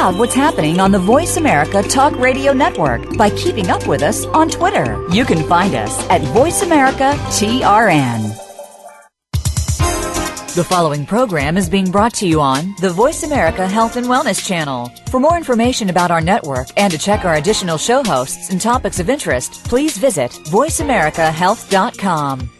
out what's happening on the Voice America Talk Radio Network by keeping up with us on Twitter. You can find us at Voice America TRN. The following program is being brought to you on the Voice America Health and Wellness Channel. For more information about our network and to check our additional show hosts and topics of interest, please visit voiceamericahealth.com.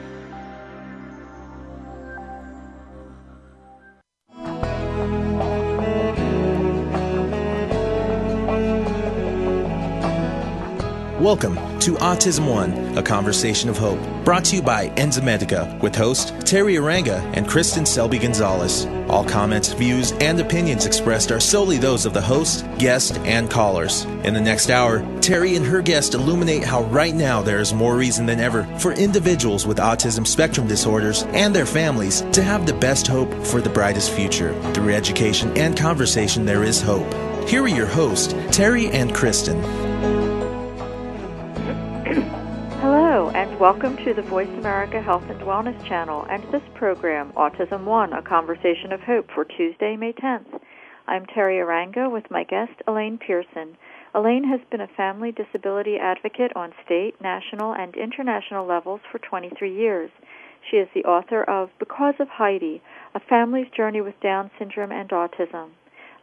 Welcome to Autism One, a conversation of hope, brought to you by Enzymedica with host Terry Arranga and Kristen Selby Gonzalez. All comments, views, and opinions expressed are solely those of the host, guest, and callers. In the next hour, Terry and her guest illuminate how right now there is more reason than ever for individuals with autism spectrum disorders and their families to have the best hope for the brightest future. Through education and conversation, there is hope. Here are your hosts, Terry and Kristen. Welcome to the Voice America Health and Wellness channel and this program, Autism One, a conversation of hope for Tuesday, May 10th. I'm Terry Arranga with my guest, Elayne Pearson. Elayne has been a family disability advocate on state, national, and international levels for 23 years. She is the author of Because of Heidi, A Family's Journey with Down Syndrome and Autism.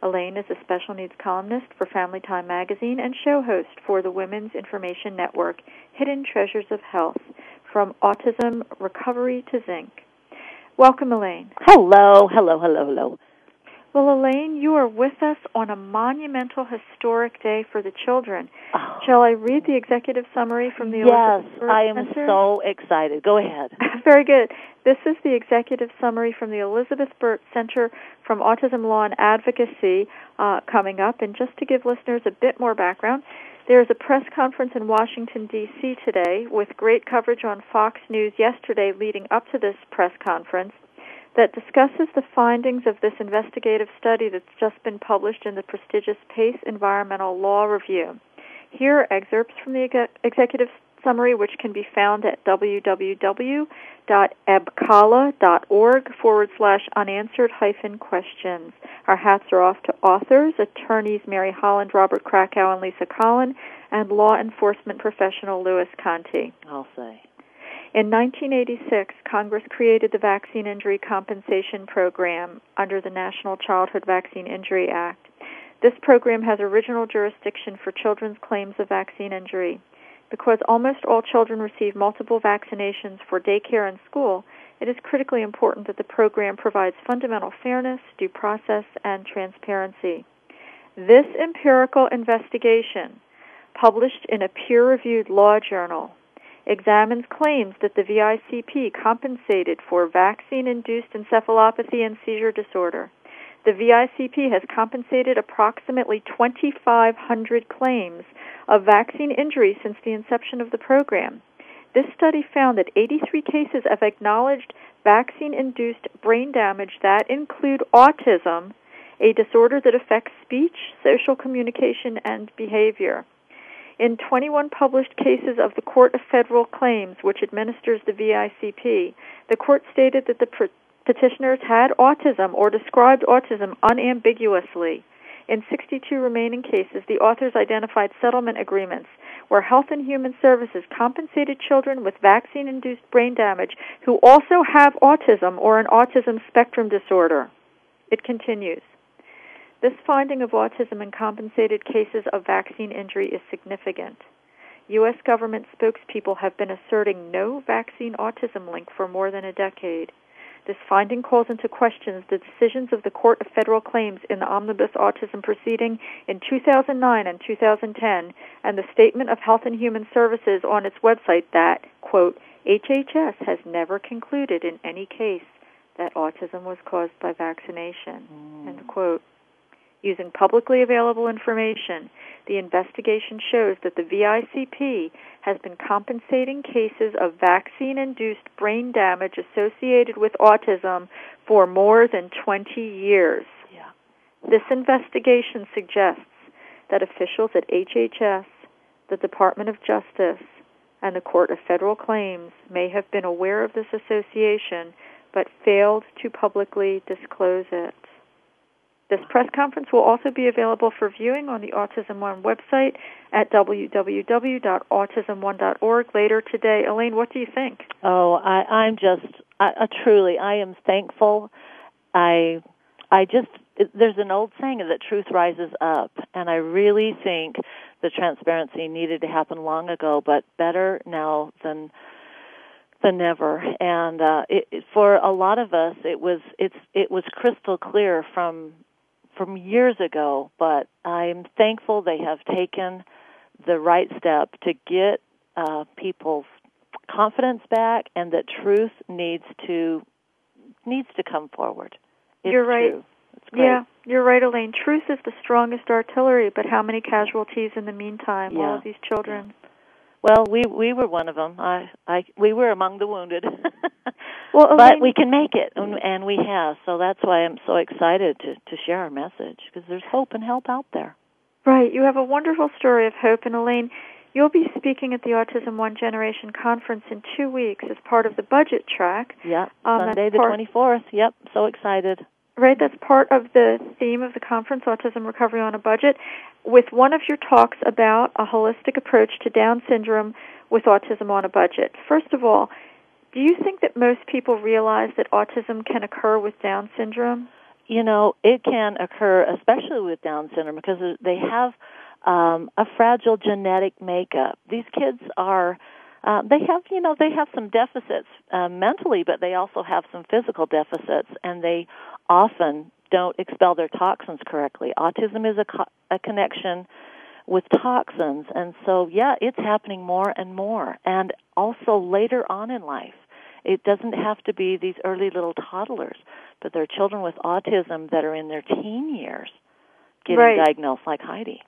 Elayne is a special needs columnist for Family Time magazine and show host for the Women's Information Network, Hidden Treasures of Health, from autism recovery to zinc. Welcome, Elayne. Hello, hello, hello, hello. Well, Elayne, you are with us on a monumental historic day for the children. Oh. Shall I read the executive summary from the Yes, I am Center? so excited. Go ahead. Very good. This is the executive summary from the Elizabeth Birt Center from Autism Law and Advocacy uh, coming up. And just to give listeners a bit more background, there is a press conference in Washington, D.C. today with great coverage on Fox News yesterday leading up to this press conference that discusses the findings of this investigative study that's just been published in the prestigious PACE Environmental Law Review. Here are excerpts from the exe- executive summary, which can be found at www.ebcala.org forward slash unanswered hyphen questions. Our hats are off to authors, attorneys Mary Holland, Robert Krakow, and Lisa Colin, and law enforcement professional Louis Conte. I'll say. In 1986, Congress created the Vaccine Injury Compensation Program under the National Childhood Vaccine Injury Act. This program has original jurisdiction for children's claims of vaccine injury. Because almost all children receive multiple vaccinations for daycare and school, it is critically important that the program provides fundamental fairness, due process, and transparency. This empirical investigation, published in a peer reviewed law journal, examines claims that the VICP compensated for vaccine induced encephalopathy and seizure disorder. The VICP has compensated approximately 2,500 claims of vaccine injury since the inception of the program. This study found that 83 cases of acknowledged vaccine induced brain damage that include autism, a disorder that affects speech, social communication, and behavior. In 21 published cases of the Court of Federal Claims, which administers the VICP, the court stated that the petitioners had autism or described autism unambiguously. In 62 remaining cases, the authors identified settlement agreements where Health and Human Services compensated children with vaccine induced brain damage who also have autism or an autism spectrum disorder. It continues. This finding of autism in compensated cases of vaccine injury is significant. U.S. government spokespeople have been asserting no vaccine autism link for more than a decade. This finding calls into question the decisions of the Court of Federal Claims in the Omnibus Autism proceeding in 2009 and 2010 and the statement of Health and Human Services on its website that, quote, HHS has never concluded in any case that autism was caused by vaccination, Mm. end quote. Using publicly available information, the investigation shows that the VICP has been compensating cases of vaccine induced brain damage associated with autism for more than 20 years. Yeah. This investigation suggests that officials at HHS, the Department of Justice, and the Court of Federal Claims may have been aware of this association but failed to publicly disclose it. This press conference will also be available for viewing on the Autism One website at www.autismone.org later today. Elayne, what do you think? Oh, I, I'm just I, I truly I am thankful. I I just there's an old saying that truth rises up, and I really think the transparency needed to happen long ago, but better now than than never. And uh, it, it, for a lot of us, it was it's it was crystal clear from from years ago, but I'm thankful they have taken the right step to get uh, people's confidence back, and that truth needs to needs to come forward. It's You're right. True. Yeah, you're right, Elayne. Truth is the strongest artillery, but how many casualties in the meantime? Yeah. All of these children. Well, we we were one of them. I I we were among the wounded. Well, but we can make it, and, and we have. So that's why I'm so excited to to share our message because there's hope and help out there. Right. You have a wonderful story of hope. And Elayne, you'll be speaking at the Autism One Generation Conference in two weeks as part of the budget track. Yep. Um, Sunday the 24th. Yep. So excited. Right, that's part of the theme of the conference, Autism Recovery on a Budget, with one of your talks about a holistic approach to Down syndrome with autism on a budget. First of all, do you think that most people realize that autism can occur with Down syndrome? you know, it can occur, especially with Down syndrome, because they have um, a fragile genetic makeup. These kids are, uh, they have, you know, they have some deficits uh, mentally, but they also have some physical deficits, and they often don't expel their toxins correctly. Autism is a, co- a connection with toxins, and so yeah, it's happening more and more, and also later on in life. It doesn't have to be these early little toddlers, but there are children with autism that are in their teen years getting Right. diagnosed, like Heidi.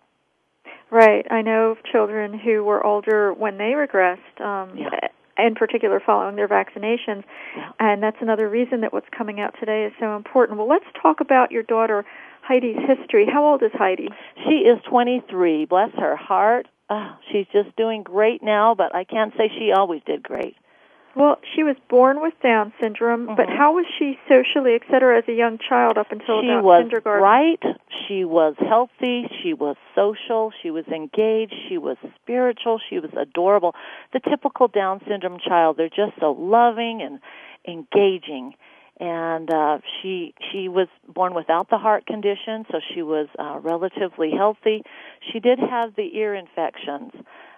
Right. I know of children who were older when they regressed, um, Yeah. In particular following their vaccinations. Yeah. And that's another reason that what's coming out today is so important. Well, let's talk about your daughter Heidi's history. How old is Heidi? She is 23. Bless her heart. Oh, she's just doing great now, but I can't say she always did great. Well, she was born with Down syndrome, but Mhm. how was she socially, et cetera, as a young child up until she about was kindergarten? bright. She was healthy. She was social. She was engaged. She was spiritual. She was adorable. The typical Down syndrome child. They're just so loving and engaging. And uh, she she was born without the heart condition, so she was uh, relatively healthy. She did have the ear infections.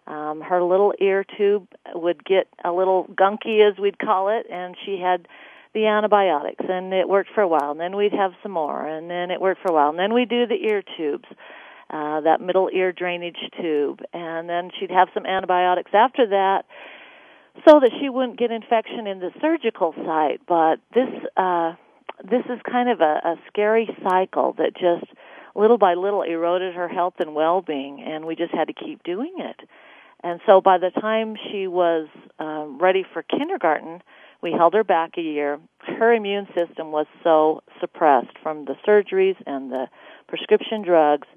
Um, her little ear tube would get a little gunky, as we'd call it, and she had the antibiotics and it worked for a while and then we'd have some more and then it worked for a while and then we'd do the ear tubes uh that middle ear drainage tube and then she'd have some antibiotics after that so that she wouldn't get infection in the surgical site but this uh this is kind of a, a scary cycle that just little by little eroded her health and well-being and we just had to keep doing it and so by the time she was um, ready for kindergarten, we held her back a year. Her immune system was so suppressed from the surgeries and the prescription drugs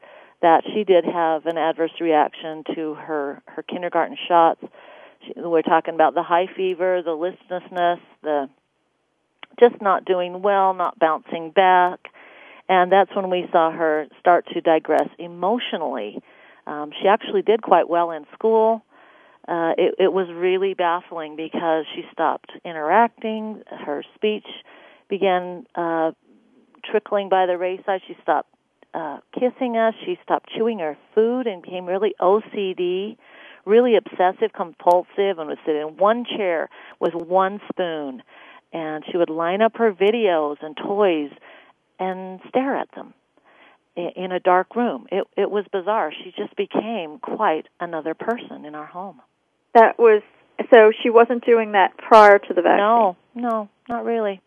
that she did have an adverse reaction to her her kindergarten shots. She, we're talking about the high fever, the listlessness, the just not doing well, not bouncing back, and that's when we saw her start to digress emotionally. Um, she actually did quite well in school. Uh, it, it was really baffling because she stopped interacting. Her speech began uh, trickling by the wayside. She stopped uh, kissing us. She stopped chewing her food and became really OCD, really obsessive compulsive, and would sit in one chair with one spoon. And she would line up her videos and toys and stare at them in a dark room. It it was bizarre. She just became quite another person in our home. That was so she wasn't doing that prior to the vaccine. No, no, not really.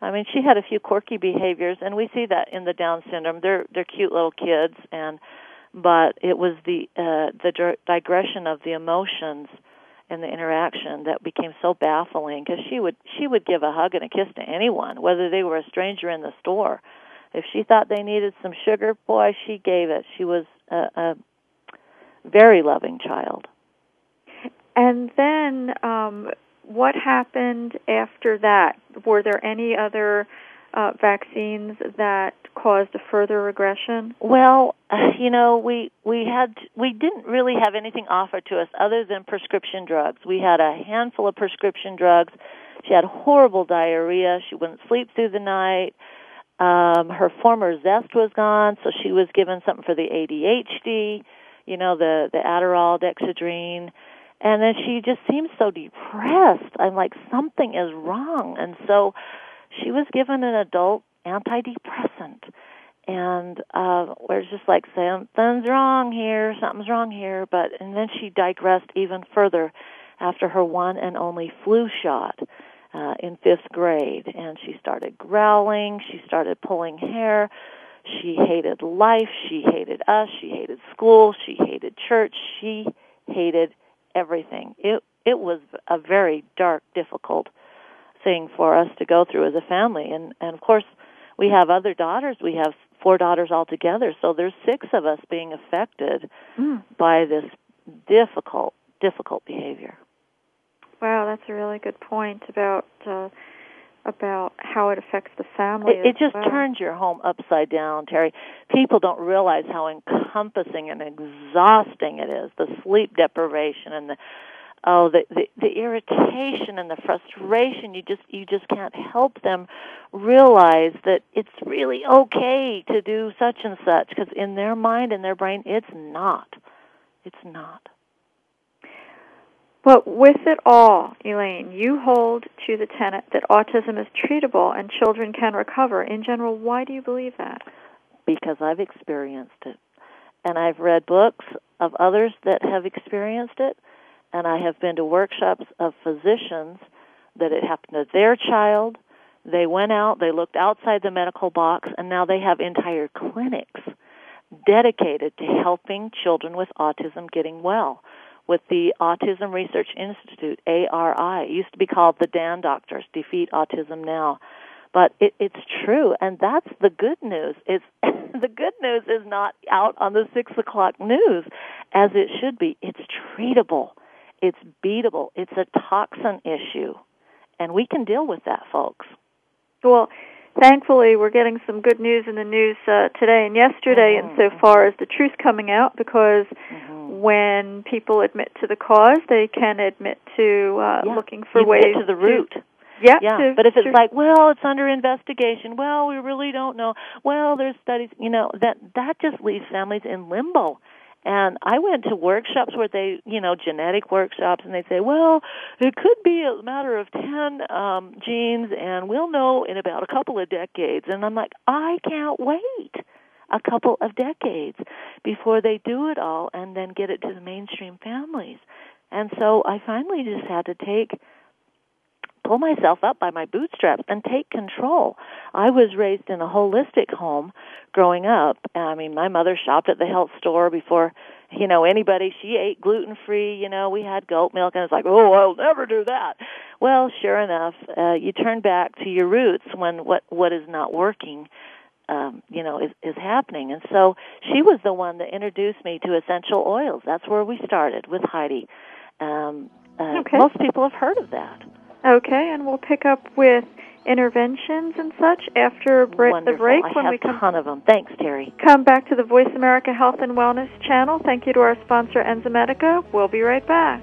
I mean, she had a few quirky behaviors, and we see that in the Down syndrome. They're they're cute little kids, and but it was the uh, the digression of the emotions and the interaction that became so baffling because she would she would give a hug and a kiss to anyone, whether they were a stranger in the store. If she thought they needed some sugar, boy, she gave it. She was a, a very loving child. And then, um, what happened after that? Were there any other uh, vaccines that caused a further regression? Well, uh, you know, we we had we didn't really have anything offered to us other than prescription drugs. We had a handful of prescription drugs. She had horrible diarrhea. She wouldn't sleep through the night. Um, her former zest was gone, so she was given something for the ADHD. You know, the the Adderall, Dexedrine and then she just seems so depressed. I'm like something is wrong, and so she was given an adult antidepressant, and uh, we're just like something's wrong here, something's wrong here. But and then she digressed even further after her one and only flu shot. Uh, in fifth grade, and she started growling. She started pulling hair. She hated life. She hated us. She hated school. She hated church. She hated everything. It it was a very dark, difficult thing for us to go through as a family, and and of course we have other daughters. We have four daughters altogether, so there's six of us being affected mm. by this difficult, difficult behavior. Wow, that's a really good point about. Uh, about how it affects the family. It, it just well. turns your home upside down, Terry. People don't realize how encompassing and exhausting it is. The sleep deprivation and the oh the, the the irritation and the frustration. You just you just can't help them realize that it's really okay to do such and such because in their mind and their brain it's not. It's not. But with it all, Elayne, you hold to the tenet that autism is treatable and children can recover. In general, why do you believe that? Because I've experienced it. And I've read books of others that have experienced it. And I have been to workshops of physicians that it happened to their child. They went out, they looked outside the medical box, and now they have entire clinics dedicated to helping children with autism getting well with the Autism Research Institute, ARI. It used to be called the DAN Doctors, Defeat Autism Now. But it, it's true, and that's the good news. It's the good news is not out on the six o'clock news, as it should be. It's treatable, it's beatable, it's a toxin issue, and we can deal with that, folks. Well, thankfully, we're getting some good news in the news uh, today and yesterday, mm-hmm. insofar as the truth coming out, because mm-hmm. When people admit to the cause, they can admit to uh, yeah. looking for you ways to the root. To, yeah, yeah. To, but if it's to, like, well, it's under investigation. Well, we really don't know. Well, there's studies. You know that that just leaves families in limbo. And I went to workshops where they, you know, genetic workshops, and they say, well, it could be a matter of 10 um, genes, and we'll know in about a couple of decades. And I'm like, I can't wait a couple of decades before they do it all and then get it to the mainstream families. And so I finally just had to take pull myself up by my bootstraps and take control. I was raised in a holistic home growing up. I mean, my mother shopped at the health store before, you know, anybody. She ate gluten free. You know, we had goat milk, and it's like, oh, I'll never do that. Well, sure enough, uh, you turn back to your roots when what what is not working. Um, you know, is, is happening. And so she was the one that introduced me to essential oils. That's where we started with Heidi. Um, uh, okay. Most people have heard of that. Okay, and we'll pick up with interventions and such after bre- the break I when have we come a ton of them. Thanks, Terry. come back to the Voice America Health and Wellness channel. Thank you to our sponsor Enzymedica. We'll be right back.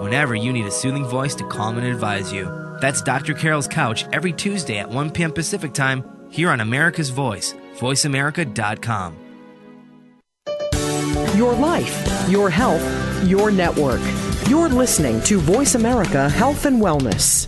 whenever you need a soothing voice to calm and advise you. That's Dr. Carol's Couch every Tuesday at 1 p.m. Pacific Time here on America's Voice, voiceamerica.com. Your life, your health, your network. You're listening to Voice America Health and Wellness.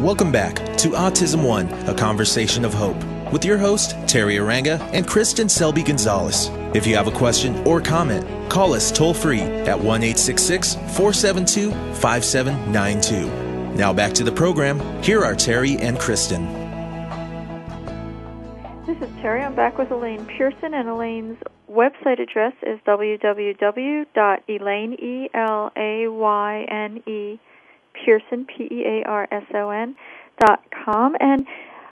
Welcome back to Autism One, a conversation of hope with your host, Terry Arranga and Kristen Selby Gonzalez. If you have a question or comment, call us toll free at 1 472 5792. Now back to the program. Here are Terry and Kristen. This is Terry. I'm back with Elayne Pearson, and Elayne's website address is www.elayne, E-L-A-Y-N-E, Pearson, P-E-A-R-S-O-N, dot com. And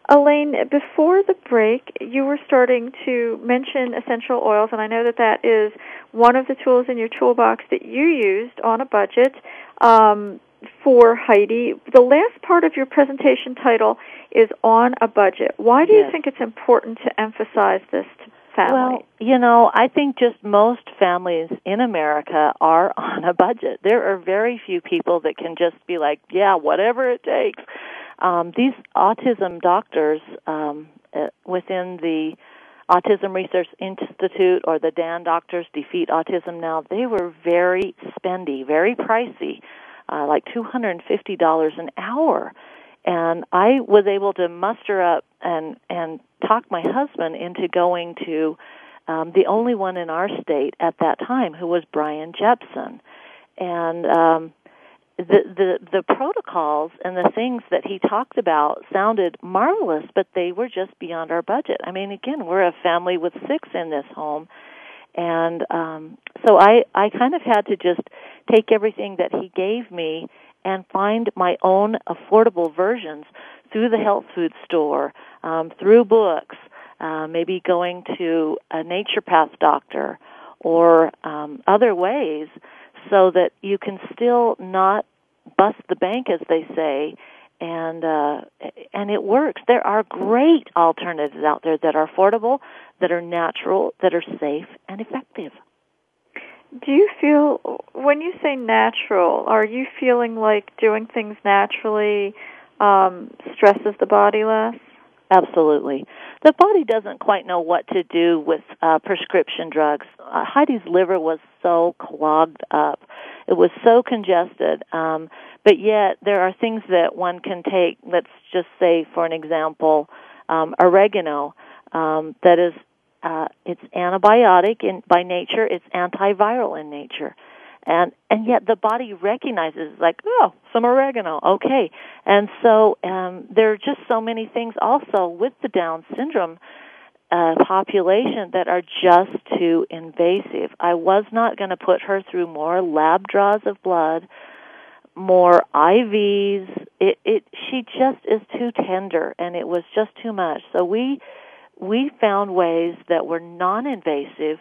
Elayne, before the break, you were starting to mention essential oils, and I know that that is one of the tools in your toolbox that you used on a budget um, for Heidi. The last part of your presentation title is on a budget. Why do yes. you think it's important to emphasize this to family? Well, you know, I think just most families in America are on a budget. There are very few people that can just be like, yeah, whatever it takes. Um, these autism doctors um, uh, within the Autism Research Institute or the DAN doctors, Defeat Autism Now, they were very spendy, very pricey, uh, like $250 an hour. And I was able to muster up and, and talk my husband into going to um, the only one in our state at that time, who was Bryan Jepson. And um, the the the protocols and the things that he talked about sounded marvelous, but they were just beyond our budget. I mean, again, we're a family with six in this home, and um, so I I kind of had to just take everything that he gave me and find my own affordable versions through the health food store, um, through books, uh, maybe going to a naturopath doctor or um, other ways so that you can still not bust the bank, as they say, and uh, and it works. There are great alternatives out there that are affordable, that are natural, that are safe and effective. Do you feel when you say natural, are you feeling like doing things naturally um, stresses the body less? Absolutely. The body doesn't quite know what to do with uh, prescription drugs. Uh, Heidi's liver was so clogged up. It was so congested. Um, but yet, there are things that one can take. Let's just say, for an example, um, oregano um, that is uh, it's antibiotic in by nature. It's antiviral in nature and and yet the body recognizes like oh some oregano okay and so um there are just so many things also with the down syndrome a population that are just too invasive. I was not going to put her through more lab draws of blood, more IVs. It it she just is too tender and it was just too much. So we we found ways that were non-invasive,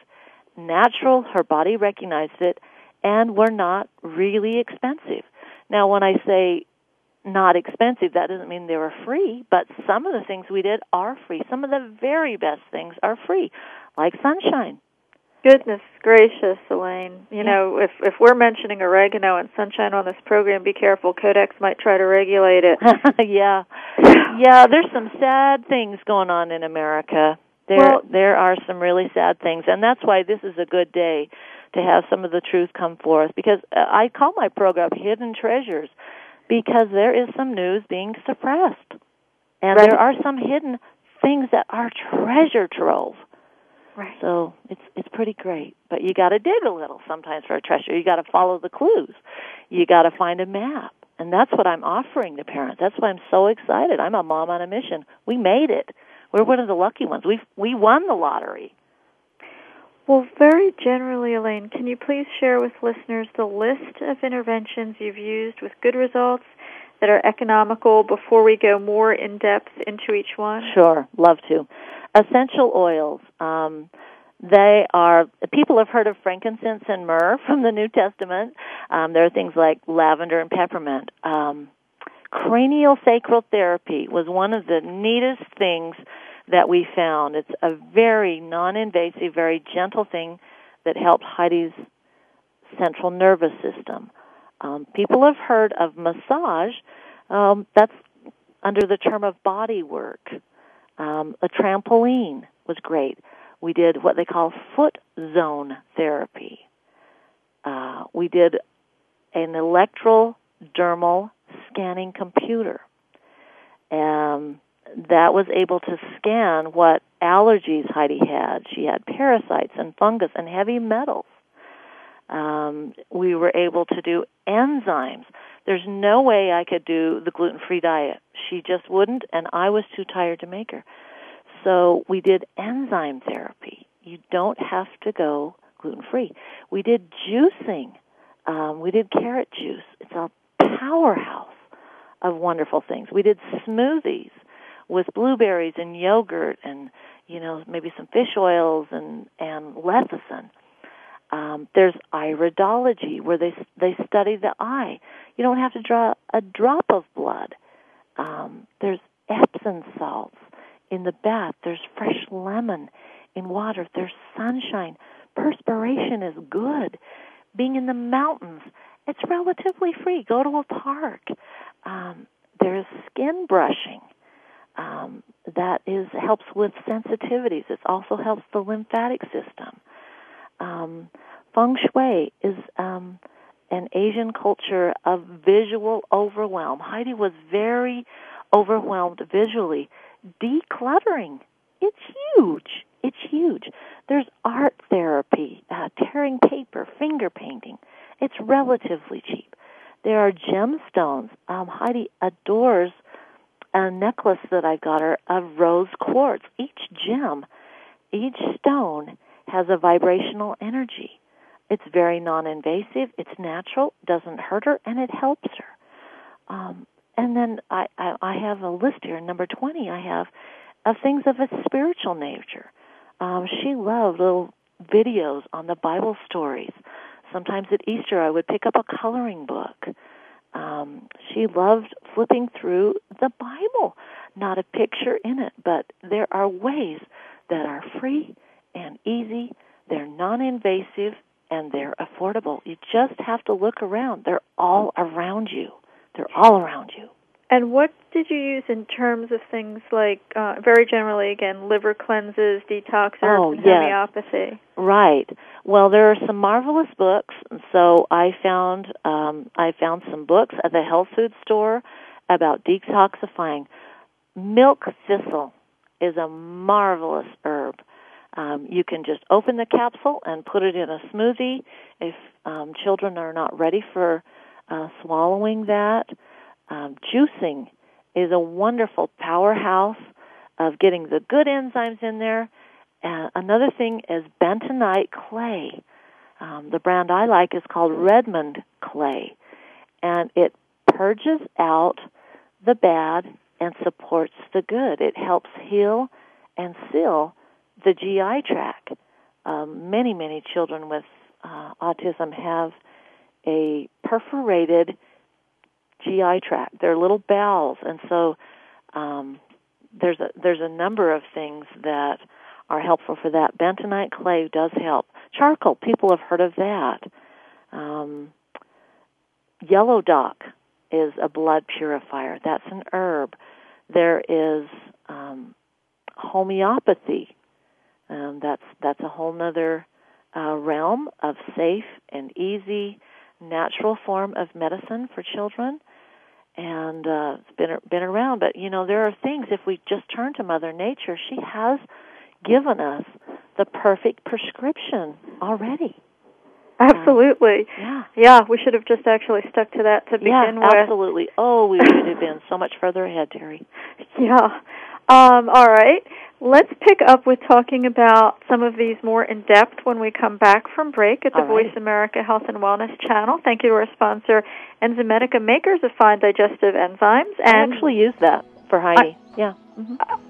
natural, her body recognized it, and were not really expensive. Now when I say not expensive. That doesn't mean they were free, but some of the things we did are free. Some of the very best things are free, like sunshine. Goodness gracious, Elayne. You yeah. know, if if we're mentioning oregano and sunshine on this program, be careful. Codex might try to regulate it. yeah. Yeah, there's some sad things going on in America. There well, there are some really sad things, and that's why this is a good day to have some of the truth come forth because uh, I call my program Hidden Treasures because there is some news being suppressed. And right. there are some hidden things that are treasure trove. Right. So it's it's pretty great, but you got to dig a little sometimes for a treasure. You got to follow the clues. You got to find a map, and that's what I'm offering to parents. That's why I'm so excited. I'm a mom on a mission. We made it. We're one of the lucky ones. We we won the lottery. Well, very generally, Elayne, can you please share with listeners the list of interventions you've used with good results that are economical before we go more in depth into each one? Sure, love to. Essential oils. Um, they are people have heard of frankincense and myrrh from the New Testament. Um, there are things like lavender and peppermint. Um, cranial sacral therapy was one of the neatest things that we found. It's a very non-invasive, very gentle thing that helps Heidi's central nervous system. Um, people have heard of massage. Um, that's under the term of body work. Um, a trampoline was great. We did what they call foot zone therapy. Uh, we did an electrodermal scanning computer. Um, that was able to scan what allergies Heidi had. She had parasites and fungus and heavy metals. Um, we were able to do enzymes. There's no way I could do the gluten free diet. She just wouldn't, and I was too tired to make her. So we did enzyme therapy. You don't have to go gluten free. We did juicing. Um, we did carrot juice. It's a powerhouse of wonderful things. We did smoothies with blueberries and yogurt and you know maybe some fish oils and and lecithin. Um, there's iridology where they they study the eye. You don't have to draw a drop of blood. Um, there's Epsom salts in the bath. There's fresh lemon in water. There's sunshine. Perspiration is good. Being in the mountains, it's relatively free. Go to a park. Um, there's skin brushing um, that is helps with sensitivities. It also helps the lymphatic system. Um, feng Shui is um, an Asian culture of visual overwhelm. Heidi was very overwhelmed visually. Decluttering, it's huge. It's huge. There's art therapy, uh, tearing paper, finger painting. It's relatively cheap. There are gemstones. Um, Heidi adores a necklace that I got her of rose quartz. Each gem, each stone has a vibrational energy. It's very non-invasive. It's natural. Doesn't hurt her, and it helps her. Um, and then I, I, I have a list here, number twenty. I have of things of a spiritual nature. Um, she loved little videos on the Bible stories. Sometimes at Easter, I would pick up a coloring book um, she loved flipping through the Bible. Not a picture in it, but there are ways that are free and easy. They're non-invasive and they're affordable. You just have to look around. They're all around you. They're all around you. And what did you use in terms of things like, uh, very generally, again, liver cleanses, detox, oh, and yes. homeopathy? Right. Well, there are some marvelous books. So I found um, I found some books at the health food store about detoxifying. Milk thistle is a marvelous herb. Um, you can just open the capsule and put it in a smoothie if um, children are not ready for uh, swallowing that. Um, juicing is a wonderful powerhouse of getting the good enzymes in there. And another thing is bentonite clay. Um, the brand I like is called Redmond clay, and it purges out the bad and supports the good. It helps heal and seal the GI tract. Um, many, many children with uh, autism have a perforated GI tract. They're little bowels, and so um, there's a there's a number of things that are helpful for that. Bentonite clay does help. Charcoal, people have heard of that. Um, yellow dock is a blood purifier. That's an herb. There is um, homeopathy. Um, that's that's a whole other uh, realm of safe and easy, natural form of medicine for children, and uh, it's been been around. But you know, there are things. If we just turn to Mother Nature, she has given us the perfect prescription already. Absolutely. Yeah. Yeah, we should have just actually stuck to that to begin yeah, with. absolutely. Oh, we should have been so much further ahead, Terry. Yeah. Um, all right. Let's pick up with talking about some of these more in depth when we come back from break at the right. Voice America Health and Wellness channel. Thank you to our sponsor, Enzymedica, makers of fine digestive enzymes. I And actually use that for Heidi. yeah.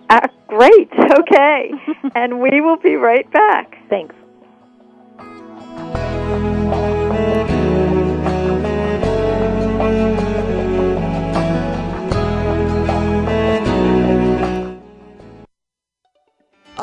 uh, great. Okay. and we will be right back. Thanks.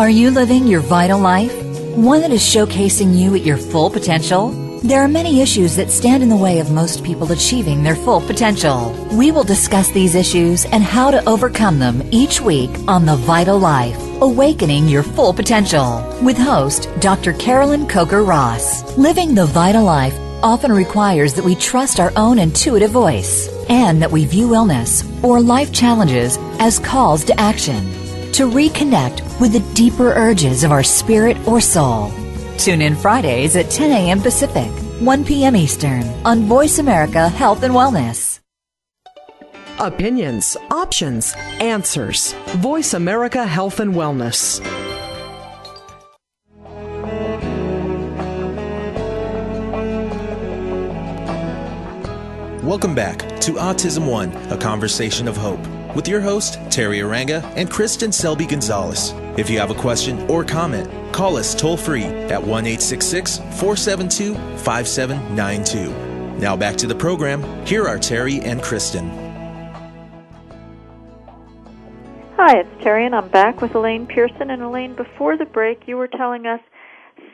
Are you living your vital life? One that is showcasing you at your full potential? There are many issues that stand in the way of most people achieving their full potential. We will discuss these issues and how to overcome them each week on The Vital Life Awakening Your Full Potential with host Dr. Carolyn Coker Ross. Living the vital life often requires that we trust our own intuitive voice and that we view illness or life challenges as calls to action to reconnect with the deeper urges of our spirit or soul. Tune in Fridays at 10 a.m. Pacific, 1 p.m. Eastern on Voice America Health and Wellness. Opinions, options, answers. Voice America Health and Wellness. Welcome back to Autism One, a conversation of hope, with your host, Terry Arranga and Kristen Selby Gonzalez. If you have a question or comment, call us toll free at 1 866 472 5792. Now back to the program. Here are Terry and Kristen. Hi, it's Terry, and I'm back with Elayne Pearson. And Elayne, before the break, you were telling us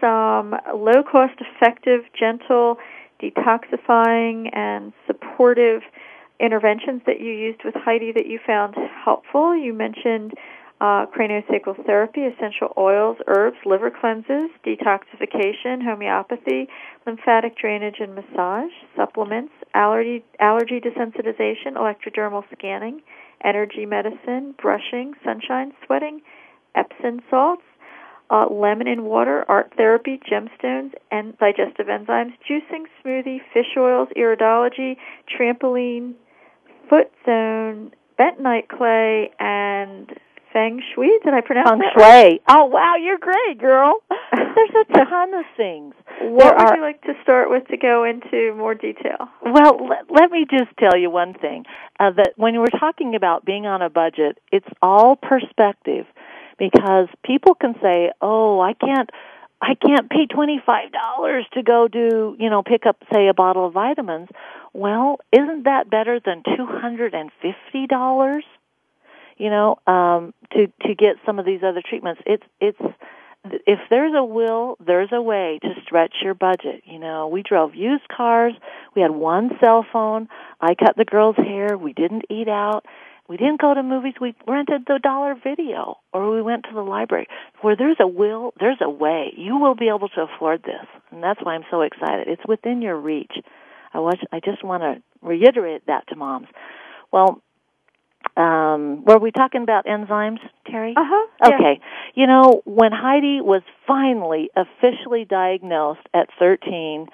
some low cost, effective, gentle, detoxifying, and supportive interventions that you used with Heidi that you found helpful. You mentioned uh, craniosacral therapy, essential oils, herbs, liver cleanses, detoxification, homeopathy, lymphatic drainage and massage, supplements, allergy, allergy desensitization, electrodermal scanning, energy medicine, brushing, sunshine, sweating, Epsom salts, uh, lemon in water, art therapy, gemstones, and digestive enzymes, juicing, smoothie, fish oils, iridology, trampoline, foot zone, bentonite clay, and feng shui. Did I pronounce feng that shui? Right? Oh wow, you're great, girl. There's a ton of things. What there would are, you like to start with to go into more detail? Well, let, let me just tell you one thing: uh, that when we're talking about being on a budget, it's all perspective because people can say, "Oh, I can't I can't pay $25 to go do, you know, pick up say a bottle of vitamins." Well, isn't that better than $250? You know, um to to get some of these other treatments. It's it's if there's a will, there's a way to stretch your budget. You know, we drove used cars. We had one cell phone. I cut the girls' hair. We didn't eat out. We didn't go to movies. We rented the dollar video or we went to the library. Where there's a will, there's a way. You will be able to afford this. And that's why I'm so excited. It's within your reach. I was I just want to reiterate that to moms. Well, um were we talking about enzymes, Terry? Uh-huh. Okay. You know, when Heidi was finally officially diagnosed at 13,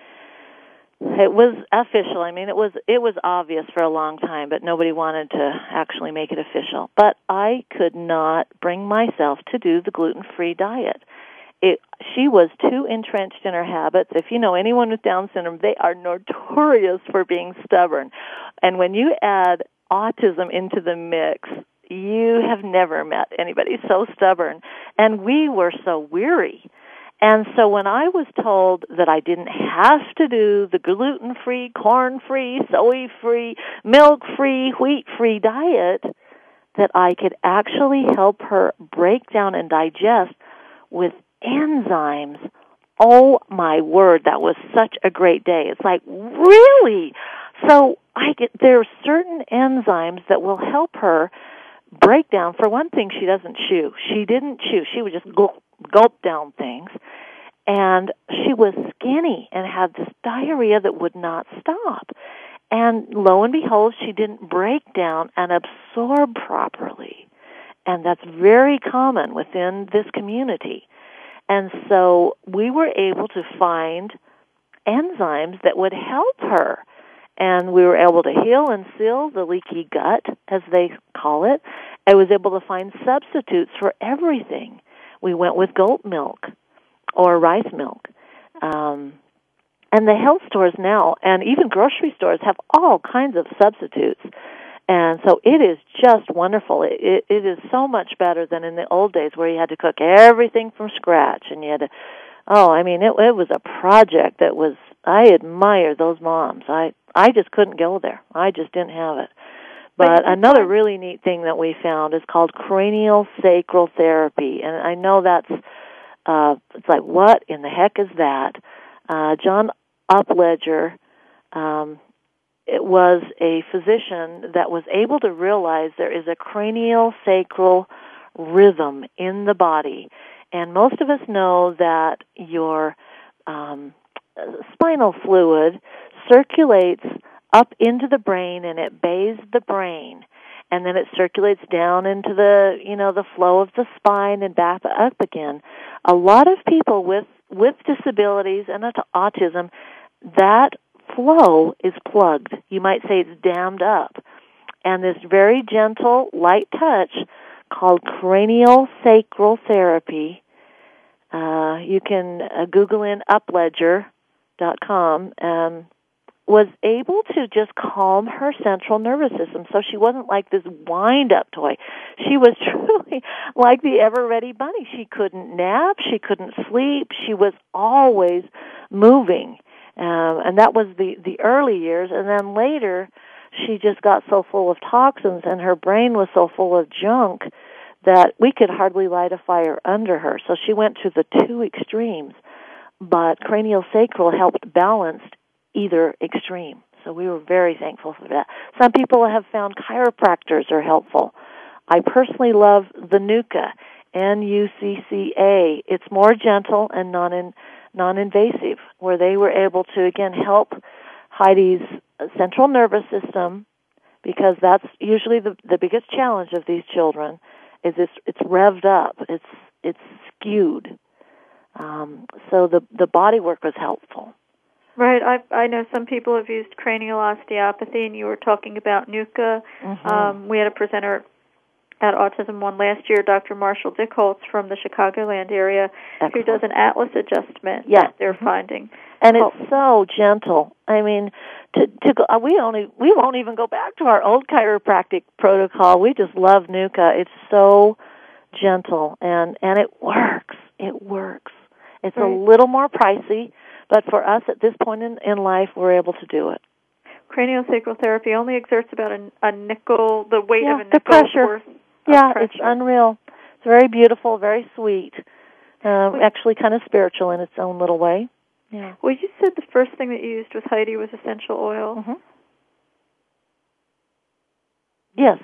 it was official. I mean, it was it was obvious for a long time, but nobody wanted to actually make it official. But I could not bring myself to do the gluten-free diet. It, she was too entrenched in her habits. If you know anyone with Down syndrome, they are notorious for being stubborn. And when you add autism into the mix, you have never met anybody so stubborn. And we were so weary. And so when I was told that I didn't have to do the gluten free, corn free, soy free, milk free, wheat free diet, that I could actually help her break down and digest with enzymes. Oh my word, that was such a great day. It's like, really? So I get there are certain enzymes that will help her break down. For one thing, she doesn't chew. She didn't chew. She would just gulp, gulp down things. And she was skinny and had this diarrhea that would not stop. And lo and behold, she didn't break down and absorb properly. And that's very common within this community. And so we were able to find enzymes that would help her. And we were able to heal and seal the leaky gut, as they call it. I was able to find substitutes for everything. We went with goat milk or rice milk. Um, and the health stores now, and even grocery stores, have all kinds of substitutes. And so it is just wonderful. It, it, it is so much better than in the old days where you had to cook everything from scratch and you had to, oh, I mean, it, it was a project that was, I admire those moms. I, I just couldn't go there. I just didn't have it. But another really neat thing that we found is called cranial sacral therapy. And I know that's, uh, it's like, what in the heck is that? Uh, John Upledger, um, it was a physician that was able to realize there is a cranial sacral rhythm in the body. And most of us know that your um, spinal fluid circulates up into the brain and it bathes the brain. And then it circulates down into the you know the flow of the spine and back up again. A lot of people with with disabilities and autism that flow is plugged. You might say it's dammed up. And this very gentle light touch called cranial sacral therapy uh, you can uh, google in upledger.com um, was able to just calm her central nervous system so she wasn't like this wind up toy. She was truly like the ever ready bunny. She couldn't nap, she couldn't sleep, she was always moving. Um, and that was the, the early years. And then later, she just got so full of toxins and her brain was so full of junk that we could hardly light a fire under her. So she went to the two extremes. But cranial sacral helped balance either extreme. So we were very thankful for that. Some people have found chiropractors are helpful. I personally love the Nucca, N-U-C-C-A. It's more gentle and non non-invasive, where they were able to again help Heidi's central nervous system, because that's usually the the biggest challenge of these children, is it's it's revved up, it's it's skewed. Um, so the the body work was helpful. Right. I I know some people have used cranial osteopathy, and you were talking about Nucca. Mm-hmm. Um, we had a presenter at Autism One last year, Dr. Marshall Dickholtz from the Chicagoland area, Excellent. who does an atlas adjustment Yeah. that they're Mhm. finding. and Oh. it's so gentle. I mean, to to go, uh, we only we won't even go back to our old chiropractic protocol. We just love Nucca. It's so gentle and and it works. It works. It's a little more pricey, but for us at this point in, in life, we're able to do it. Craniosacral therapy only exerts about a, a nickel, the weight Yeah, of a the nickel pressure. worth of Yeah, it's unreal. It's very beautiful, very sweet. Uh, actually, kind of spiritual in its own little way. Yeah. Well, you said the first thing that you used with Heidi was essential oil. hmm Yes.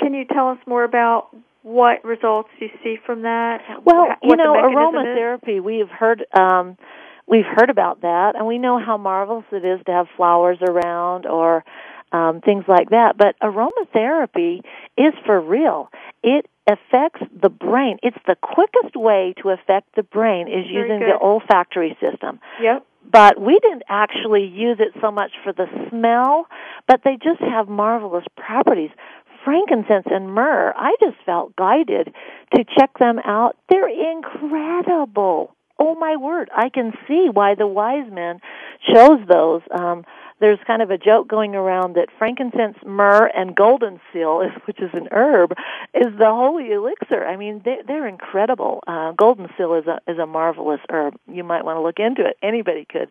Can you tell us more about what results you see from that? Well, you know, mechanism is? aromatherapy. We've heard um, we've heard about that, and we know how marvelous it is to have flowers around or um, things like that. But aromatherapy is for real. It affects the brain. It's the quickest way to affect the brain is Very using good. the olfactory system. Yep. But we didn't actually use it so much for the smell, but they just have marvelous properties. Frankincense and myrrh, I just felt guided to check them out. They're incredible. Oh my word, I can see why the wise men chose those. Um, there's kind of a joke going around that frankincense, myrrh, and golden seal, which is an herb, is the holy elixir. I mean, they, they're incredible. Uh, golden seal is a is a marvelous herb. You might want to look into it. Anybody could.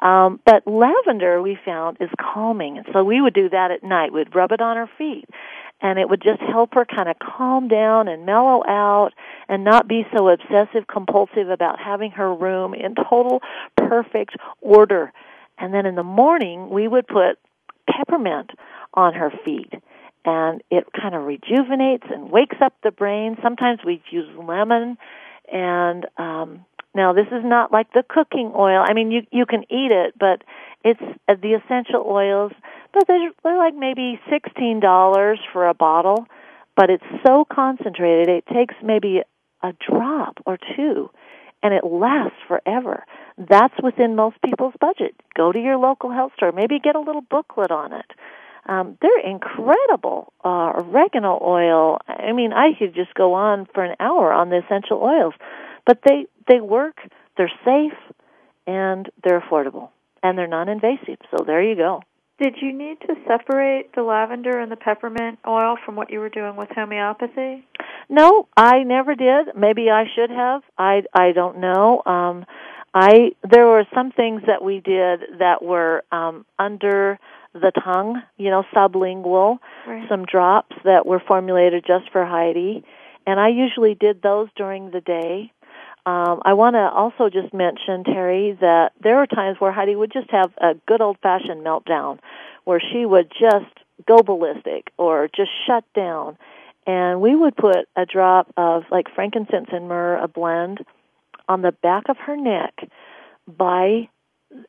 Um, but lavender we found is calming, so we would do that at night. We'd rub it on our feet, and it would just help her kind of calm down and mellow out, and not be so obsessive compulsive about having her room in total perfect order. And then in the morning, we would put peppermint on her feet. And it kind of rejuvenates and wakes up the brain. Sometimes we use lemon. And um, now this is not like the cooking oil. I mean, you you can eat it, but it's uh, the essential oils. But they're, they're like maybe sixteen dollars for a bottle. But it's so concentrated. It takes maybe a drop or two, and it lasts forever. That's within most people's budget. Go to your local health store. Maybe get a little booklet on it. Um, they're incredible. Uh, oregano oil. I mean, I could just go on for an hour on the essential oils, but they they work. They're safe, and they're affordable, and they're non-invasive. So there you go. Did you need to separate the lavender and the peppermint oil from what you were doing with homeopathy? No, I never did. Maybe I should have. I I don't know. Um, I there were some things that we did that were um, under the tongue, you know, sublingual. Right. Some drops that were formulated just for Heidi, and I usually did those during the day. Um, I want to also just mention, Terry, that there are times where Heidi would just have a good old fashioned meltdown where she would just go ballistic or just shut down. And we would put a drop of like frankincense and myrrh, a blend, on the back of her neck by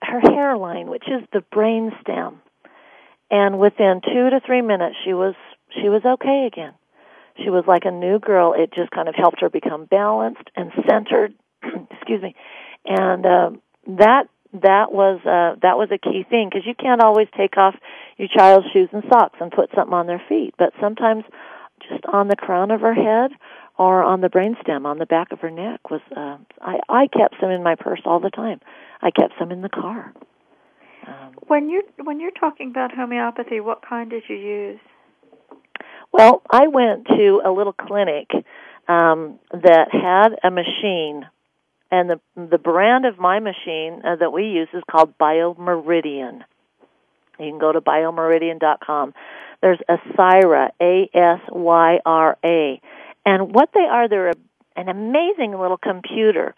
her hairline, which is the brain stem. And within two to three minutes, she was she was okay again. She was like a new girl. It just kind of helped her become balanced and centered. excuse me, and um, that that was uh, that was a key thing because you can't always take off your child's shoes and socks and put something on their feet, but sometimes just on the crown of her head or on the brainstem on the back of her neck was. Uh, I I kept some in my purse all the time. I kept some in the car. Um, When you're when you're talking about homeopathy, what kind did you use? Well, I went to a little clinic um, that had a machine, and the the brand of my machine uh, that we use is called BioMeridian. You can go to biomeridian.com. There's Asyra, A S Y R A, and what they are, they're a, an amazing little computer,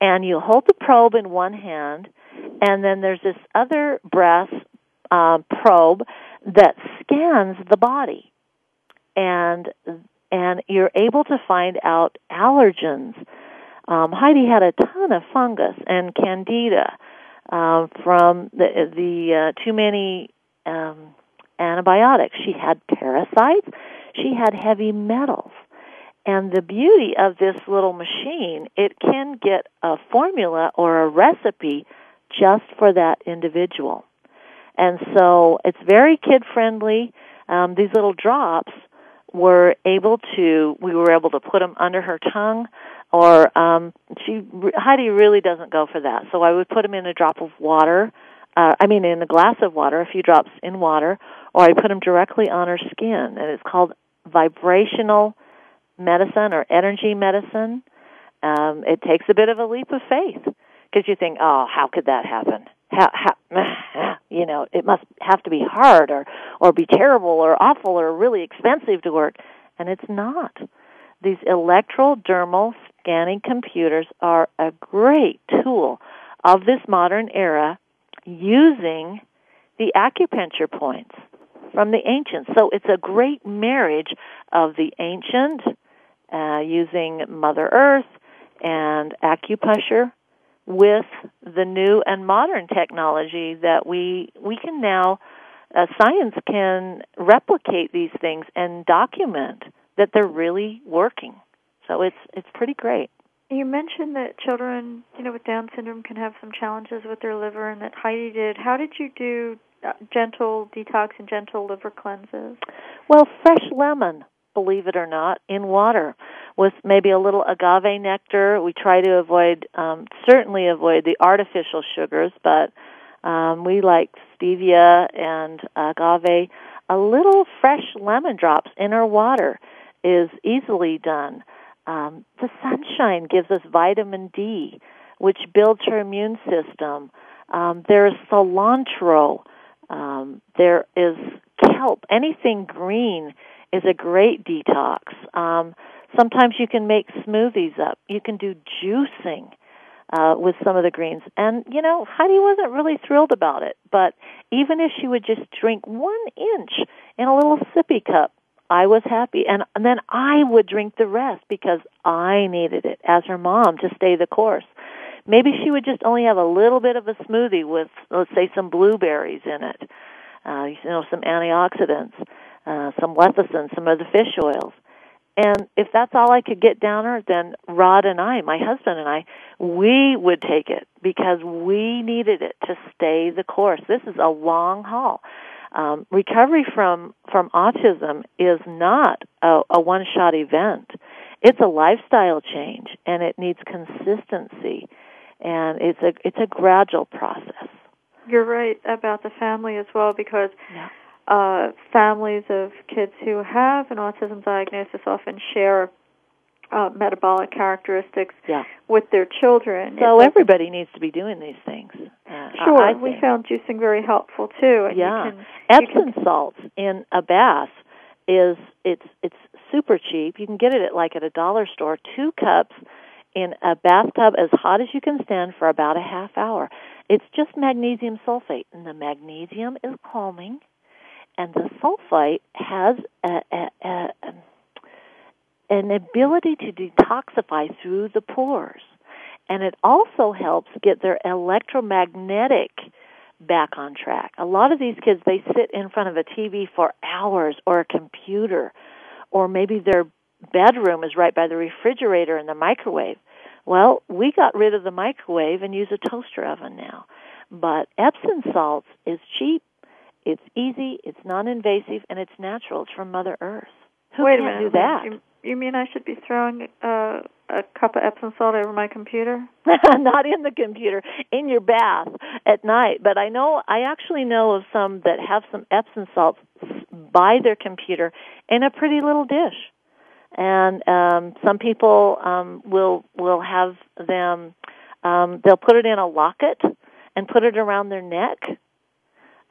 and you hold the probe in one hand, and then there's this other brass uh, probe that scans the body and and you're able to find out allergens. Um, Heidi had a ton of fungus and candida uh, from the the uh, too many um, antibiotics. She had parasites. She had heavy metals. And the beauty of this little machine, it can get a formula or a recipe just for that individual. And so it's very kid friendly. Um, these little drops were able to, we were able to put them under her tongue or um she Heidi really doesn't go for that. So I would put them in a drop of water, uh I mean in a glass of water, a few drops in water, or I put them directly on her skin and it's called vibrational medicine or energy medicine. Um it takes a bit of a leap of faith because you think, "Oh, how could that happen?" How, how you know, it must have to be hard or or be terrible or awful or really expensive to work, and it's not. These electrodermal scanning computers are a great tool of this modern era using the acupuncture points from the ancients. So it's a great marriage of the ancient uh, using Mother Earth and acupuncture with the new and modern technology that we we can now uh, science can replicate these things and document that they're really working. So it's it's pretty great. You mentioned that children, you know, with Down syndrome can have some challenges with their liver, and that Heidi did. How did you do uh, gentle detox and gentle liver cleanses? Well, fresh lemon, believe it or not, in water with maybe a little agave nectar. We try to avoid, um, certainly avoid the artificial sugars, but um, we like stevia and agave. A little fresh lemon drops in our water is easily done. Um, the sunshine gives us vitamin D, which builds our immune system. Um, there's cilantro. Um, there is kelp. Anything green is a great detox. Um, sometimes you can make smoothies up. You can do juicing uh, with some of the greens. And, you know, Heidi wasn't really thrilled about it. But even if she would just drink one inch in a little sippy cup, I was happy. And, and then I would drink the rest because I needed it as her mom to stay the course. Maybe she would just only have a little bit of a smoothie with, let's say, some blueberries in it, uh, you know, some antioxidants, uh, some lecithin, some of the fish oils. And if that's all I could get down her, then Rod and I, my husband and I, we would take it because we needed it to stay the course. This is a long haul um, recovery from from autism is not a, a one shot event. It's a lifestyle change, and it needs consistency, and it's a it's a gradual process. You're right about the family as well, because yeah. Uh, families of kids who have an autism diagnosis often share uh, metabolic characteristics yeah. with their children. So everybody needs to be doing these things. Uh, sure, we found juicing very helpful too. And yeah, can, Epsom can... salts in a bath is it's it's super cheap. You can get it at like at a dollar store. Two cups in a bathtub as hot as you can stand for about a half hour. It's just magnesium sulfate, and the magnesium is calming, and the sulfite has a, a, a, a an ability to detoxify through the pores. And it also helps get their electromagnetic back on track. A lot of these kids, they sit in front of a TV for hours or a computer, or maybe their bedroom is right by the refrigerator and the microwave. Well, we got rid of the microwave and use a toaster oven now. But Epsom salts is cheap, it's easy, it's non-invasive, and it's natural. It's from Mother Earth. Who Wait can't a minute. do that? You, you mean I should be throwing uh, a cup of Epsom salt over my computer? Not in the computer, in your bath at night. But I know I actually know of some that have some Epsom salts by their computer in a pretty little dish. And um some people um will will have them um they'll put it in a locket and put it around their neck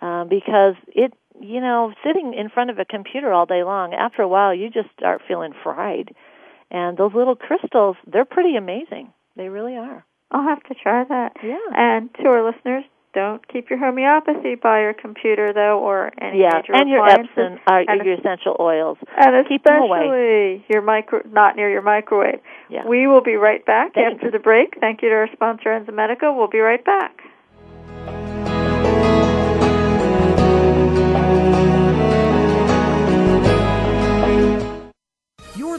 um, because it you know, sitting in front of a computer all day long, after a while you just start feeling fried. And those little crystals, they're pretty amazing. They really are. I'll have to try that. Yeah. And to our listeners, Don't keep your homeopathy by your computer though, or any yeah, major and your. Epsom, uh, and your essential oils. and keep them away. your micro, not near your microwave. Yeah. We will be right back Thank after the break. Thank you to our sponsor, Enzymedica. We'll be right back.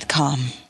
Indeed.com.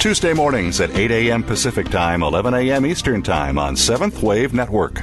Tuesday mornings at 8 a.m. Pacific Time, 11 a.m. Eastern Time on Seventh Wave Network.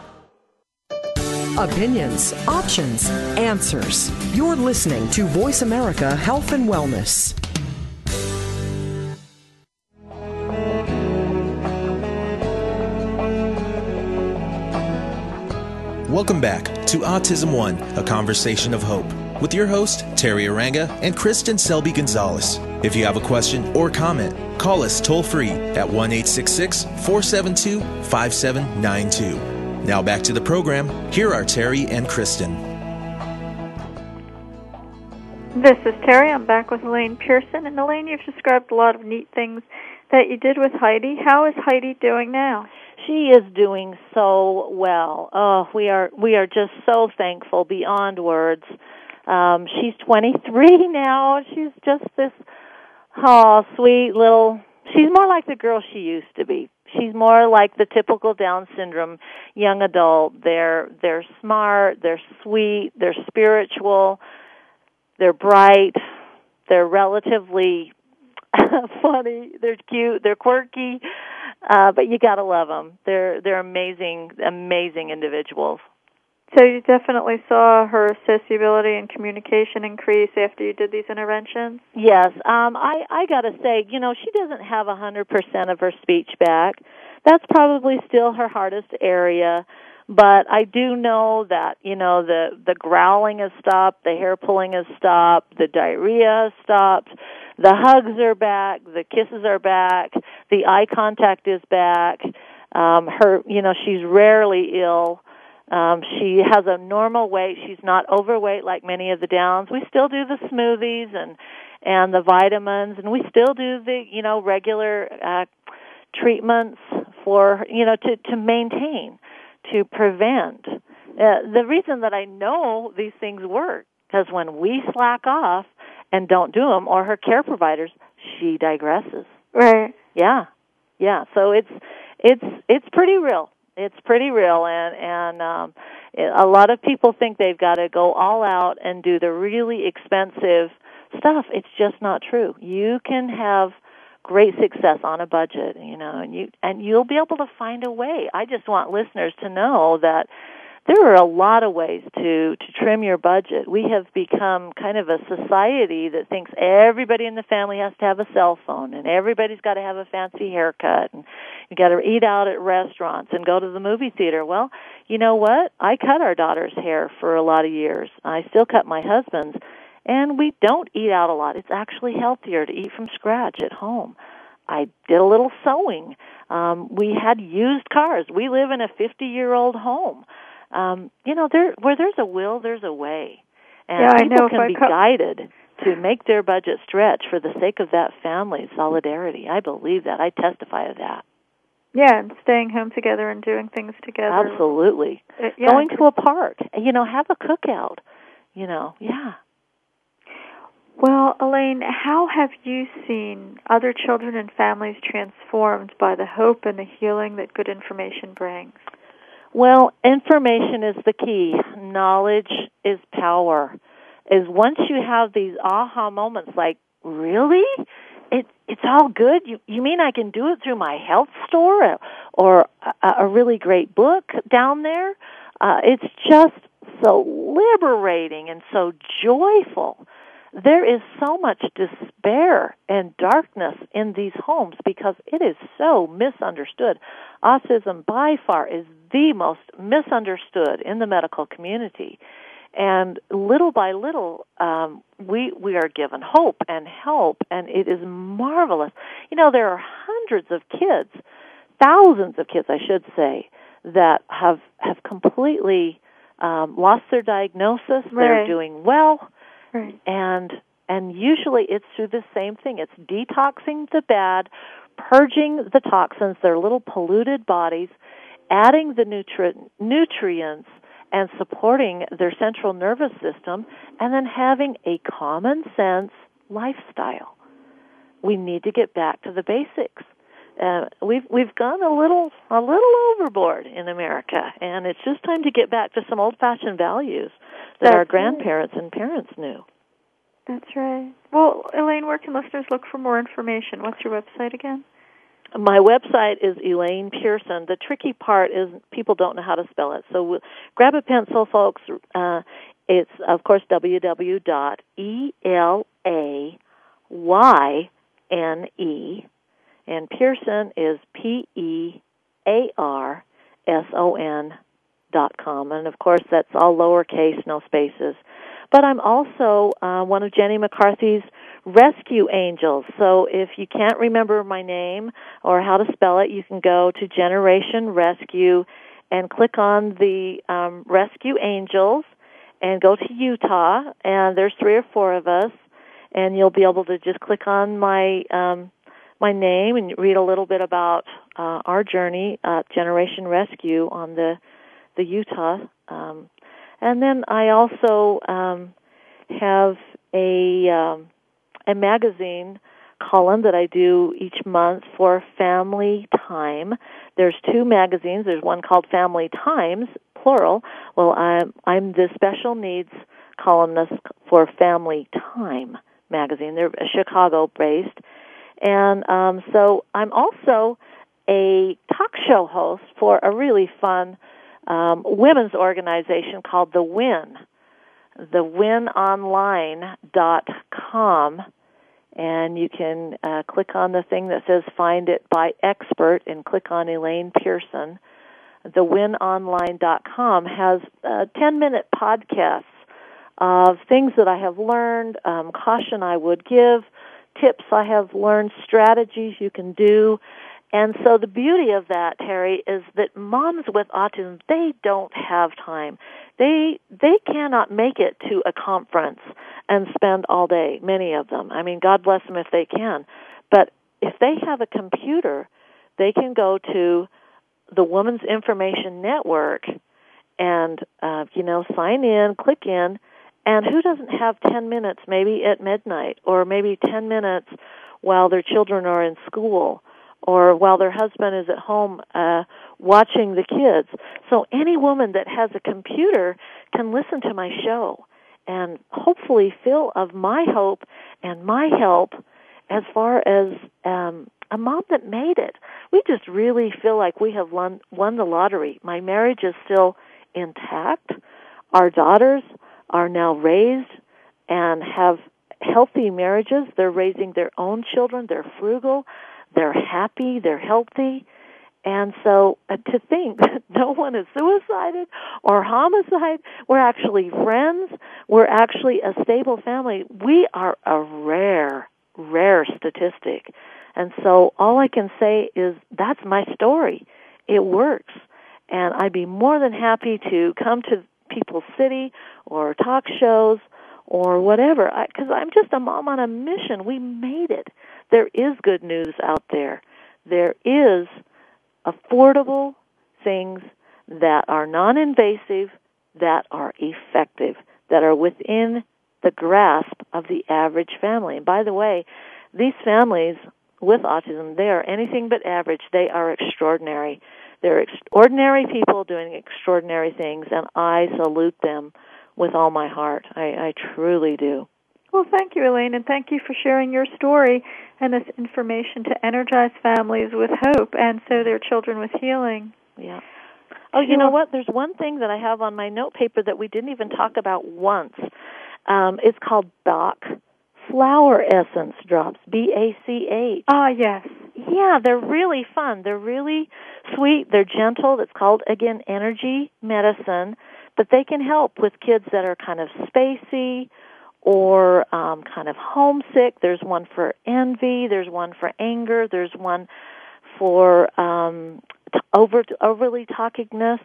Opinions, options, answers. You're listening to Voice America Health and Wellness. Welcome back to Autism One, a conversation of hope, with your host, Terry Arranga and Kristen Selby Gonzalez. If you have a question or comment, call us toll free at 1 472 5792. Now back to the program. Here are Terry and Kristen. This is Terry. I'm back with Elayne Pearson. And Elayne, you've described a lot of neat things that you did with Heidi. How is Heidi doing now? She is doing so well. Oh, we are we are just so thankful beyond words. Um, she's 23 now. She's just this oh sweet little. She's more like the girl she used to be. She's more like the typical Down syndrome young adult. They're they're smart. They're sweet. They're spiritual. They're bright. They're relatively funny. They're cute. They're quirky. Uh, but you gotta love them. They're they're amazing, amazing individuals. So you definitely saw her sociability and communication increase after you did these interventions. Yes, um, I I gotta say, you know, she doesn't have a hundred percent of her speech back. That's probably still her hardest area. But I do know that you know the the growling has stopped, the hair pulling has stopped, the diarrhea has stopped, the hugs are back, the kisses are back, the eye contact is back. Um, her, you know, she's rarely ill. Um, she has a normal weight. She's not overweight like many of the Downs. We still do the smoothies and and the vitamins, and we still do the you know regular uh, treatments for you know to to maintain, to prevent. Uh, the reason that I know these things work because when we slack off and don't do them, or her care providers, she digresses. Right. Yeah, yeah. So it's it's it's pretty real. It's pretty real, and and um, a lot of people think they've got to go all out and do the really expensive stuff. It's just not true. You can have great success on a budget, you know, and you and you'll be able to find a way. I just want listeners to know that there are a lot of ways to to trim your budget. We have become kind of a society that thinks everybody in the family has to have a cell phone and everybody's got to have a fancy haircut and you got to eat out at restaurants and go to the movie theater. Well, you know what? I cut our daughter's hair for a lot of years. I still cut my husband's and we don't eat out a lot. It's actually healthier to eat from scratch at home. I did a little sewing. Um, we had used cars. We live in a 50 year old home um, you know, there where there's a will, there's a way, and yeah, people I know. can be co- guided to make their budget stretch for the sake of that family solidarity. I believe that. I testify of that. Yeah, and staying home together and doing things together. Absolutely. Uh, yeah. Going to a park, you know, have a cookout. You know, yeah. Well, Elayne, how have you seen other children and families transformed by the hope and the healing that good information brings? Well, information is the key. Knowledge is power. Is once you have these aha moments like, really? It it's all good. You you mean I can do it through my health store or a, a really great book down there? Uh, it's just so liberating and so joyful. There is so much despair and darkness in these homes because it is so misunderstood. Autism by far is the most misunderstood in the medical community. And little by little, um, we we are given hope and help, and it is marvelous. You know, there are hundreds of kids, thousands of kids, I should say, that have have completely um, lost their diagnosis. Right. They're doing well, right. and and usually it's through the same thing. It's detoxing the bad, purging the toxins, their little polluted bodies, adding the nutri- nutrients and supporting their central nervous system, and then having a common sense lifestyle. We need to get back to the basics. Uh, we've we've gone a little a little overboard in America, and it's just time to get back to some old-fashioned values that That's our right. grandparents and parents knew. That's right. Well, Elayne, where can listeners look for more information? What's your website again? My website is Elayne Pearson. The tricky part is people don't know how to spell it. So grab a pencil, folks. Uh, it's, of course, www.elayne, and Pearson is P-E-A-R-S-O-N dot com. And, of course, that's all lowercase, no spaces. But I'm also uh, one of Jenny McCarthy's Rescue Angels. So if you can't remember my name or how to spell it, you can go to Generation Rescue and click on the um, Rescue Angels and go to Utah. And there's three or four of us, and you'll be able to just click on my um, my name and read a little bit about uh, our journey at Generation Rescue on the the Utah. Um, and then I also um, have a um, a magazine column that I do each month for Family Time. There's two magazines. There's one called Family Times, plural. Well, I'm I'm the special needs columnist for Family Time magazine. They're Chicago based, and um, so I'm also a talk show host for a really fun um, women's organization called The Win, thewinonline.com. And you can uh, click on the thing that says Find It by Expert and click on Elayne Pearson. Thewinonline.com has uh, 10 minute podcasts of things that I have learned, um, caution I would give, tips I have learned, strategies you can do. And so the beauty of that, Terry, is that moms with autism, they don't have time. They they cannot make it to a conference and spend all day, many of them. I mean, God bless them if they can. But if they have a computer, they can go to the Women's Information Network and uh, you know, sign in, click in, and who doesn't have 10 minutes maybe at midnight or maybe 10 minutes while their children are in school? Or while their husband is at home uh, watching the kids. So any woman that has a computer can listen to my show and hopefully feel of my hope and my help as far as um, a mom that made it. We just really feel like we have won, won the lottery. My marriage is still intact. Our daughters are now raised and have healthy marriages. They're raising their own children. They're frugal. They're happy. They're healthy. And so uh, to think that no one is suicided or homicide, we're actually friends, we're actually a stable family. We are a rare, rare statistic. And so all I can say is that's my story. It works. And I'd be more than happy to come to People's City or talk shows or whatever because I'm just a mom on a mission. We made it. There is good news out there. There is affordable things that are non invasive, that are effective, that are within the grasp of the average family. And by the way, these families with autism, they are anything but average. They are extraordinary. They're extraordinary people doing extraordinary things, and I salute them with all my heart. I, I truly do. Well, thank you, Elayne, and thank you for sharing your story and this information to energize families with hope and so their children with healing. Yeah. Oh, you know what? There's one thing that I have on my note paper that we didn't even talk about once. Um, it's called Bach Flower Essence Drops, B A C H. Ah, yes. Yeah, they're really fun. They're really sweet. They're gentle. It's called, again, energy medicine, but they can help with kids that are kind of spacey or um, kind of homesick. There's one for envy. There's one for anger. There's one for um, t- over overly talkingness,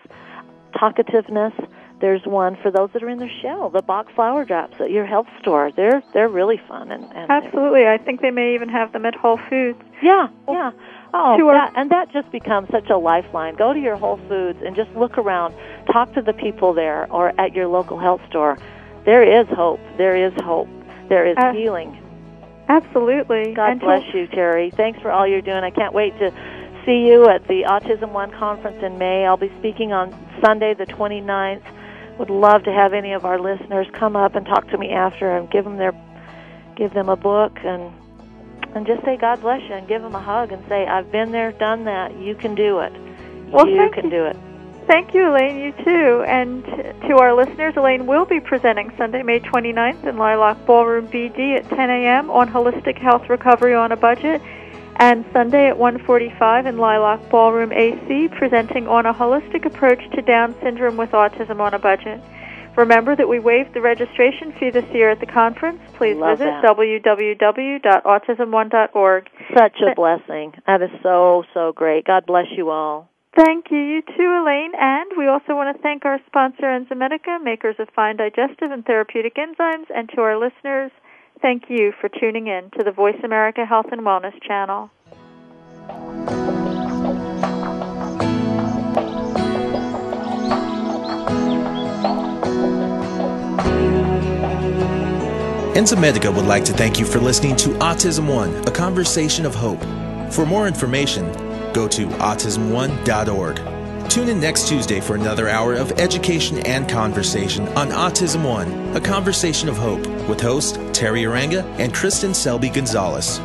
talkativeness. There's one for those that are in their shell, the Bach flower drops at your health store. They're they're really fun and, and absolutely. I think they may even have them at Whole Foods. Yeah, yeah. Oh, that, and that just becomes such a lifeline. Go to your Whole Foods and just look around. Talk to the people there or at your local health store there is hope. There is hope. There is uh, healing. Absolutely. God and bless you, Terry. Thanks for all you're doing. I can't wait to see you at the Autism One conference in May. I'll be speaking on Sunday, the 29th. Would love to have any of our listeners come up and talk to me after and give them their give them a book and and just say God bless you and give them a hug and say I've been there, done that. You can do it. Well, you can you. do it. Thank you, Elayne. You too. And to our listeners, Elayne will be presenting Sunday, May 29th in Lilac Ballroom BD at 10 a.m. on Holistic Health Recovery on a Budget, and Sunday at 1:45 in Lilac Ballroom AC, presenting on a holistic approach to Down syndrome with autism on a budget. Remember that we waived the registration fee this year at the conference. Please Love visit that. www.autism1.org. Such a blessing. That is so, so great. God bless you all. Thank you. You too, Elayne. And we also want to thank our sponsor, Enzymedica, makers of fine digestive and therapeutic enzymes. And to our listeners, thank you for tuning in to the Voice America Health and Wellness channel. Enzymedica would like to thank you for listening to Autism One, a conversation of hope. For more information, go to autism1.org. Tune in next Tuesday for another hour of education and conversation on Autism One, a conversation of hope with host Terry Arranga and Kristen Selby Gonzalez.